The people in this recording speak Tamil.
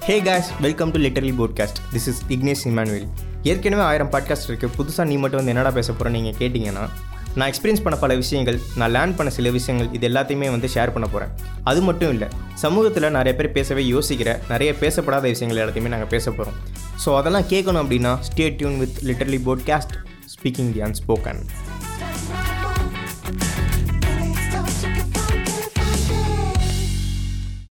hey guys welcome to literally podcast this is Vignesh Emmanuel ஏற்கனவே ஆயிரம் பாட்காஸ்ட் இருக்குது புதுசாக நீ மட்டும் வந்து என்னடா பேச போகிறேன் நீங்கள் கேட்டிங்கன்னா நான் எக்ஸ்பீரியன்ஸ் பண்ண பல விஷயங்கள் நான் லேர்ன் பண்ண சில விஷயங்கள் இது எல்லாத்தையுமே வந்து ஷேர் பண்ண போகிறேன் அது மட்டும் இல்லை சமூகத்தில் நிறைய பேர் பேசவே யோசிக்கிற நிறைய பேசப்படாத விஷயங்கள் எல்லாத்தையுமே நாங்கள் பேச போகிறோம் ஸோ அதெல்லாம் கேட்கணும் அப்படின்னா stay tuned with literally podcast speaking the unspoken